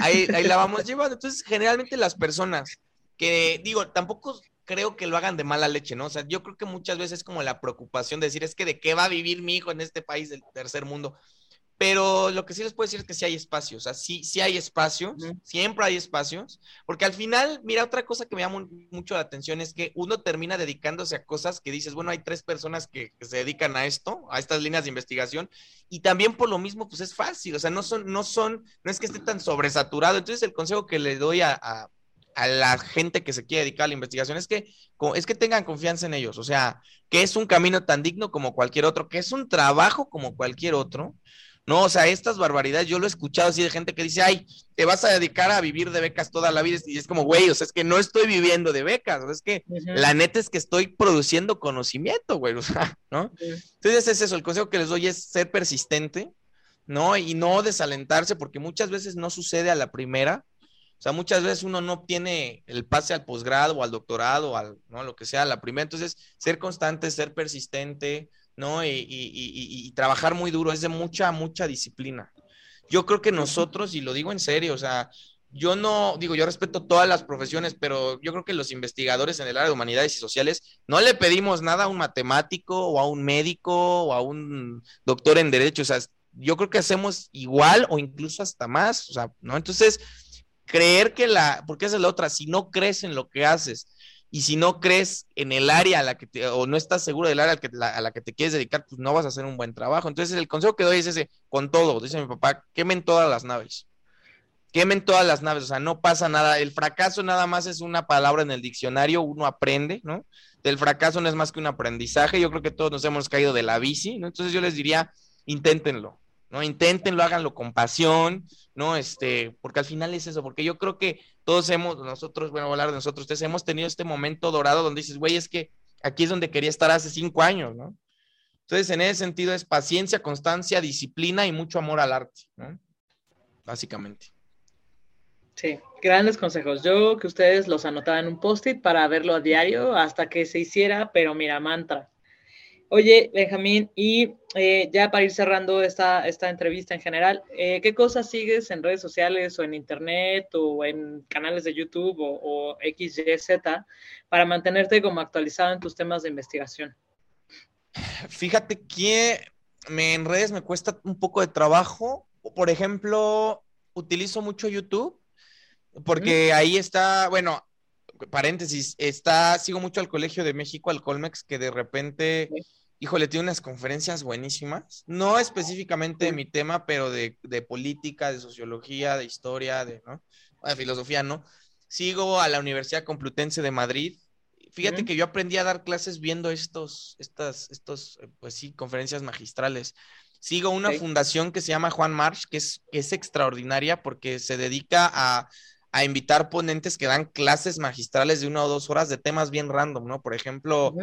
ahí, ahí la vamos llevando. Entonces, generalmente las personas que, digo, tampoco creo que lo hagan de mala leche, ¿no? O sea, yo creo que muchas veces es como la preocupación de decir, es que de qué va a vivir mi hijo en este país del tercer mundo. Pero lo que sí les puedo decir es que sí hay espacios, o sea, sí, sí hay espacios, siempre hay espacios, porque al final, mira, otra cosa que me llama mucho la atención es que uno termina dedicándose a cosas que dices, bueno, hay tres personas que, se dedican a esto, a estas líneas de investigación, y también por lo mismo, pues es fácil, o sea, no son, no son, no es que esté tan sobresaturado. Entonces, el consejo que le doy a, a, a la gente que se quiere dedicar a la investigación es que, es que tengan confianza en ellos, o sea, que es un camino tan digno como cualquier otro, que es un trabajo como cualquier otro no, o sea, estas barbaridades yo lo he escuchado así de gente que dice, ay, te vas a dedicar a vivir de becas toda la vida. Y es como, güey, o sea, es que no estoy viviendo de becas, es que la neta es que estoy produciendo conocimiento, güey, o sea, ¿no? Entonces es eso, el consejo que les doy es ser persistente, ¿no? Y no desalentarse, porque muchas veces no sucede a la primera. O sea, muchas veces uno no obtiene el pase al posgrado o al doctorado, o al, ¿no? Lo que sea, a la primera. Entonces, ser constante, ser persistente, ¿no? Y, trabajar muy duro, es de mucha, mucha disciplina. Yo creo que nosotros, y lo digo en serio, o sea, yo no, digo, yo respeto todas las profesiones, pero yo creo que los investigadores en el área de humanidades y sociales no le pedimos nada a un matemático o a un médico o a un doctor en derecho, o sea, yo creo que hacemos igual o incluso hasta más, o sea, ¿no? Entonces, creer que la, porque esa es la otra, si no crees en lo que haces, y si no crees en el área a la que te, o no estás seguro del área a la, que te quieres dedicar, pues no vas a hacer un buen trabajo. Entonces el consejo que doy es ese, con todo, dice mi papá, quemen todas las naves. Quemen todas las naves, o sea, no pasa nada. El fracaso nada más es una palabra en el diccionario, uno aprende, ¿no? Del fracaso no es más que un aprendizaje. Yo creo que todos nos hemos caído de la bici, ¿no? Entonces yo les diría, inténtenlo, ¿no? Inténtenlo, háganlo con pasión, ¿no? Este, porque al final es eso, porque yo creo que todos hemos, nosotros, bueno, hablar de nosotros, ustedes hemos tenido este momento dorado donde dices, güey, es que aquí es donde quería estar hace cinco años, ¿no? Entonces, en ese sentido es paciencia, constancia, disciplina y mucho amor al arte, ¿no? Básicamente. Sí, grandes consejos. Yo que ustedes los anotaba en un post-it para verlo a diario hasta que se hiciera, pero mira, mantra. Oye, Benjamín, y eh, ya para ir cerrando esta, esta entrevista en general, eh, ¿qué cosas sigues en redes sociales o en internet o en canales de YouTube o, o XYZ para mantenerte como actualizado en tus temas de investigación? Fíjate que me, en redes me cuesta un poco de trabajo. Por ejemplo, utilizo mucho YouTube porque ahí está, bueno, paréntesis, está, sigo mucho al Colegio de México, al Colmex, que de repente híjole, tiene unas conferencias buenísimas, no específicamente de mi tema, pero de, política, de sociología, de historia, de, ¿no? de filosofía, ¿no? Sigo a la Universidad Complutense de Madrid. Fíjate que yo aprendí a dar clases viendo estos, estas, estos, eh, pues sí, conferencias magistrales. Sigo una fundación que se llama Juan March, que es, es extraordinaria porque se dedica a, a, invitar ponentes que dan clases magistrales de una o dos horas de temas bien random, ¿no? Por ejemplo,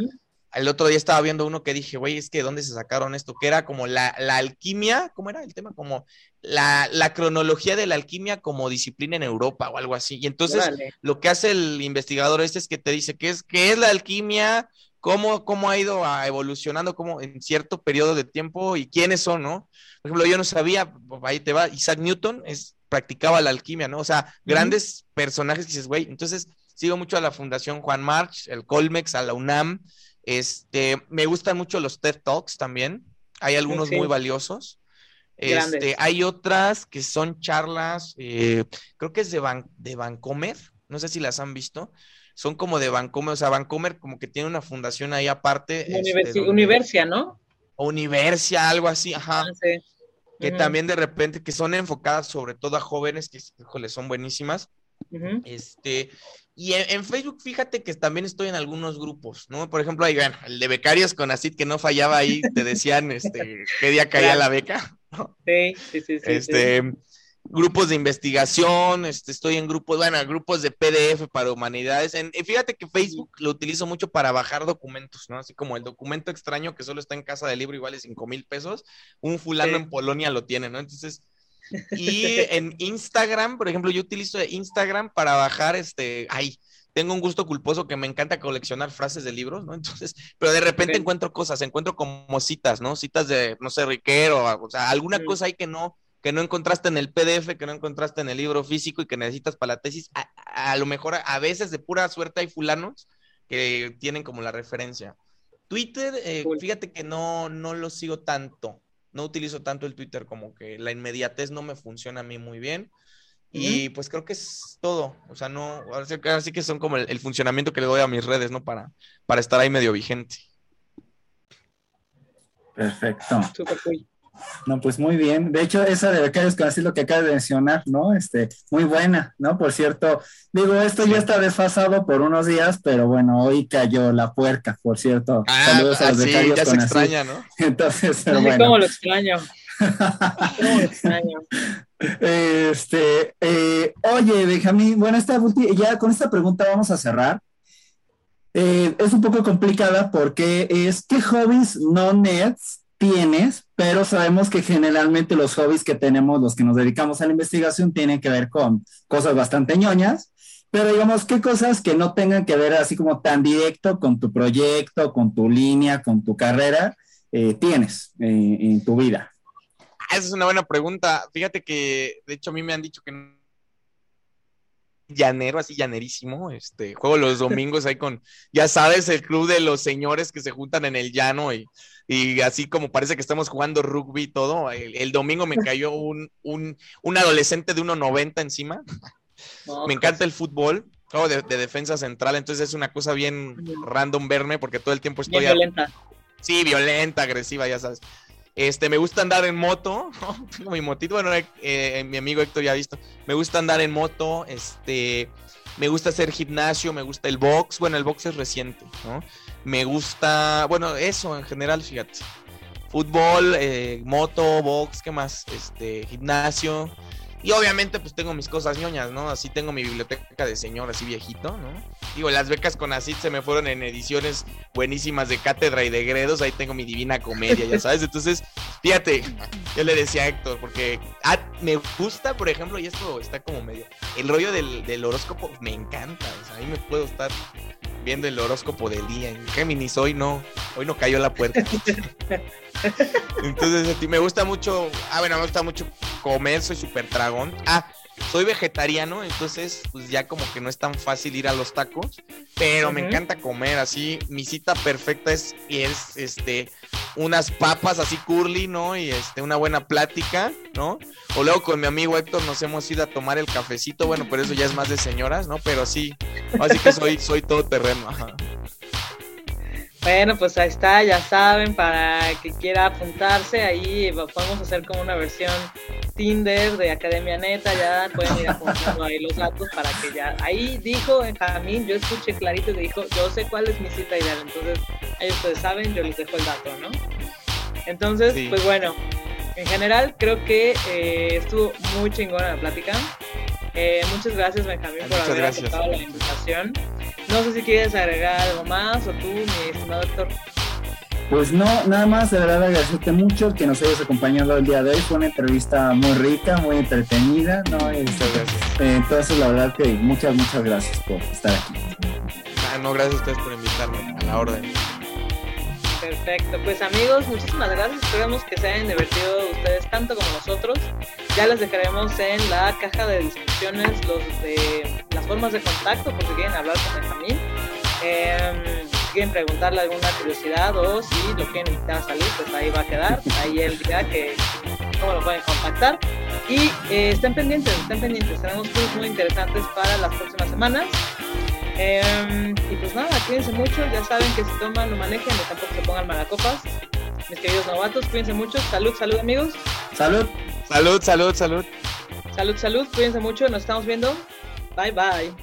el otro día estaba viendo uno que dije, güey, es que ¿dónde se sacaron esto? Que era como la, alquimia, ¿cómo era el tema? Como la, cronología de la alquimia como disciplina en Europa o algo así. Y entonces lo que hace el investigador este es que te dice qué es, qué es la alquimia, cómo, cómo ha ido evolucionando como en cierto periodo de tiempo y quiénes son, ¿no? Por ejemplo, yo no sabía, pues, ahí te va, Isaac Newton es, practicaba la alquimia, ¿no? O sea, grandes personajes que dices, güey, entonces sigo mucho a la Fundación Juan March, el Colmex, a la UNAM, este, me gustan mucho los TED Talks también. Hay algunos muy valiosos. Este, hay otras que son charlas, eh, creo que es de, Van, de Vancomer, no sé si las han visto. Son como de Vancomer, o sea, Vancomer como que tiene una fundación ahí aparte. Este, Universia, ¿no? Universia, algo así, ajá. Ah, que también de repente, que son enfocadas sobre todo a jóvenes, que, híjole, son buenísimas. Este, y en, Facebook, fíjate que también estoy en algunos grupos, ¿no? Por ejemplo, ahí, el de becarios con ACID que no fallaba ahí, te decían este, qué día caía la beca. Sí, sí, sí, Este, grupos de investigación, este, estoy en grupos, bueno, grupos de PDF para humanidades. En, fíjate que Facebook lo utilizo mucho para bajar documentos, ¿no? Así como el documento extraño que solo está en casa de libro y vale 5 mil pesos, un fulano en Polonia lo tiene, ¿no? Entonces, y en Instagram, por ejemplo, yo utilizo Instagram para bajar, este, ay, tengo un gusto culposo que me encanta coleccionar frases de libros, ¿no? Entonces, pero de repente encuentro cosas, encuentro como citas, ¿no? Citas de, no sé, Riquero, o sea, alguna cosa ahí que no, que no encontraste en el PDF, que no encontraste en el libro físico y que necesitas para la tesis, a, lo mejor a veces de pura suerte hay fulanos que tienen como la referencia. Twitter, eh, fíjate que no, no lo sigo tanto, no utilizo tanto el Twitter, como que la inmediatez no me funciona a mí muy bien. Y pues creo que es todo. O sea, no, así que son como el, funcionamiento que le doy a mis redes, ¿no? Para, para estar ahí medio vigente. Perfecto. No, pues muy bien. De hecho, esa de becarios con así lo que acabas de mencionar, ¿no? Este, muy buena, ¿no? Por cierto, digo, esto ya está desfasado por unos días, pero bueno, hoy cayó la puerca, por cierto. Ah, Saludos a los ah, becarios ya se extraña, ¿no? Entonces, pero bueno. ¿Cómo lo extraño? ¿Cómo lo extraño? Este, eh, oye, Benjamín, bueno, esta ya con esta pregunta vamos a cerrar. Eh, es un poco complicada porque es ¿qué hobbies no nets tienes, pero sabemos que generalmente los hobbies que tenemos, los que nos dedicamos a la investigación, tienen que ver con cosas bastante ñoñas, pero digamos, ¿qué cosas que no tengan que ver así como tan directo con tu proyecto, con tu línea, con tu carrera, eh, tienes eh, en tu vida? Ah, esa es una buena pregunta. Fíjate que, de hecho, a mí me han dicho que llanero, así llanerísimo. Este, juego los domingos ahí con, ya sabes, el club de los señores que se juntan en el llano y y así como parece que estamos jugando rugby y todo, el, domingo me cayó un, un, un adolescente de 1,90 encima. me encanta el fútbol, juego de, defensa central, entonces es una cosa bien random verme porque todo el tiempo estoy... violenta. Sí, violenta, agresiva, ya sabes. Este, me gusta andar en moto, tengo mi motito, bueno, eh, mi amigo Héctor ya ha visto, me gusta andar en moto, este, me gusta hacer gimnasio, me gusta el box, bueno, el box es reciente, ¿no? Me gusta, bueno, eso en general, fíjate. Fútbol, eh, moto, box, ¿qué más? Este, gimnasio. Y obviamente pues tengo mis cosas ñoñas, ¿no? Así tengo mi biblioteca de señor así viejito, ¿no? Digo, las becas con ACID se me fueron en ediciones buenísimas de cátedra y de gredos, ahí tengo mi divina comedia, ya sabes. Entonces, fíjate, yo le decía a Héctor, porque ah, me gusta, por ejemplo, y esto está como medio, el rollo del, del horóscopo me encanta, o sea, ahí me puedo estar viendo el horóscopo del día. En Géminis hoy no, hoy no cayó la puerta. Entonces a ti me gusta mucho, ah bueno, me gusta mucho comer, soy súper dragón. Ah, soy vegetariano, entonces pues ya como que no es tan fácil ir a los tacos, pero me encanta comer así. Mi cita perfecta es, es este unas papas así curly, ¿no? Y este una buena plática, ¿no? O luego con mi amigo Héctor nos hemos ido a tomar el cafecito, bueno, pero eso ya es más de señoras, ¿no? Pero sí, así que soy soy todo terreno. Bueno, pues ahí está, ya saben, para que quiera apuntarse, ahí podemos hacer como una versión Tinder de Academia Neta, ya pueden ir apuntando ahí los datos para que ya, ahí dijo Benjamín, yo escuché clarito que dijo, yo sé cuál es mi cita ideal, entonces ahí ustedes saben, yo les dejo el dato, ¿no? Entonces, pues bueno, en general creo que eh, estuvo muy chingona la plática. Eh, muchas gracias Benjamín por haber aceptado la invitación. No sé si quieres agregar algo más o tú, mi estimado doctor. Pues no, nada más, de verdad agradecerte mucho que nos hayas acompañado el día de hoy. Fue una entrevista muy rica, muy entretenida, ¿no? Muchas gracias. Eh, entonces, la verdad que muchas, muchas gracias por estar aquí. Ah, no, gracias a ustedes por invitarme a la orden. Perfecto, pues amigos, muchísimas gracias. Esperamos que se hayan divertido ustedes tanto como nosotros. Ya les dejaremos en la caja de descripciones los de formas de contacto por si quieren hablar con Benjamín. Eh, si quieren preguntarle alguna curiosidad o si lo quieren invitar a salir, pues ahí va a quedar. Ahí él dirá que cómo lo pueden contactar. Y eh, estén pendientes, estén pendientes. Tenemos cosas muy interesantes para las próximas semanas. Em, y pues nada, cuídense mucho. Ya saben que si toman, lo manejen y tampoco se pongan malacopas. Mis queridos novatos, cuídense mucho. Salud, salud, amigos. Salud. Salud, salud, salud. Salud, salud. Cuídense mucho. Nos estamos viendo. Bye, bye.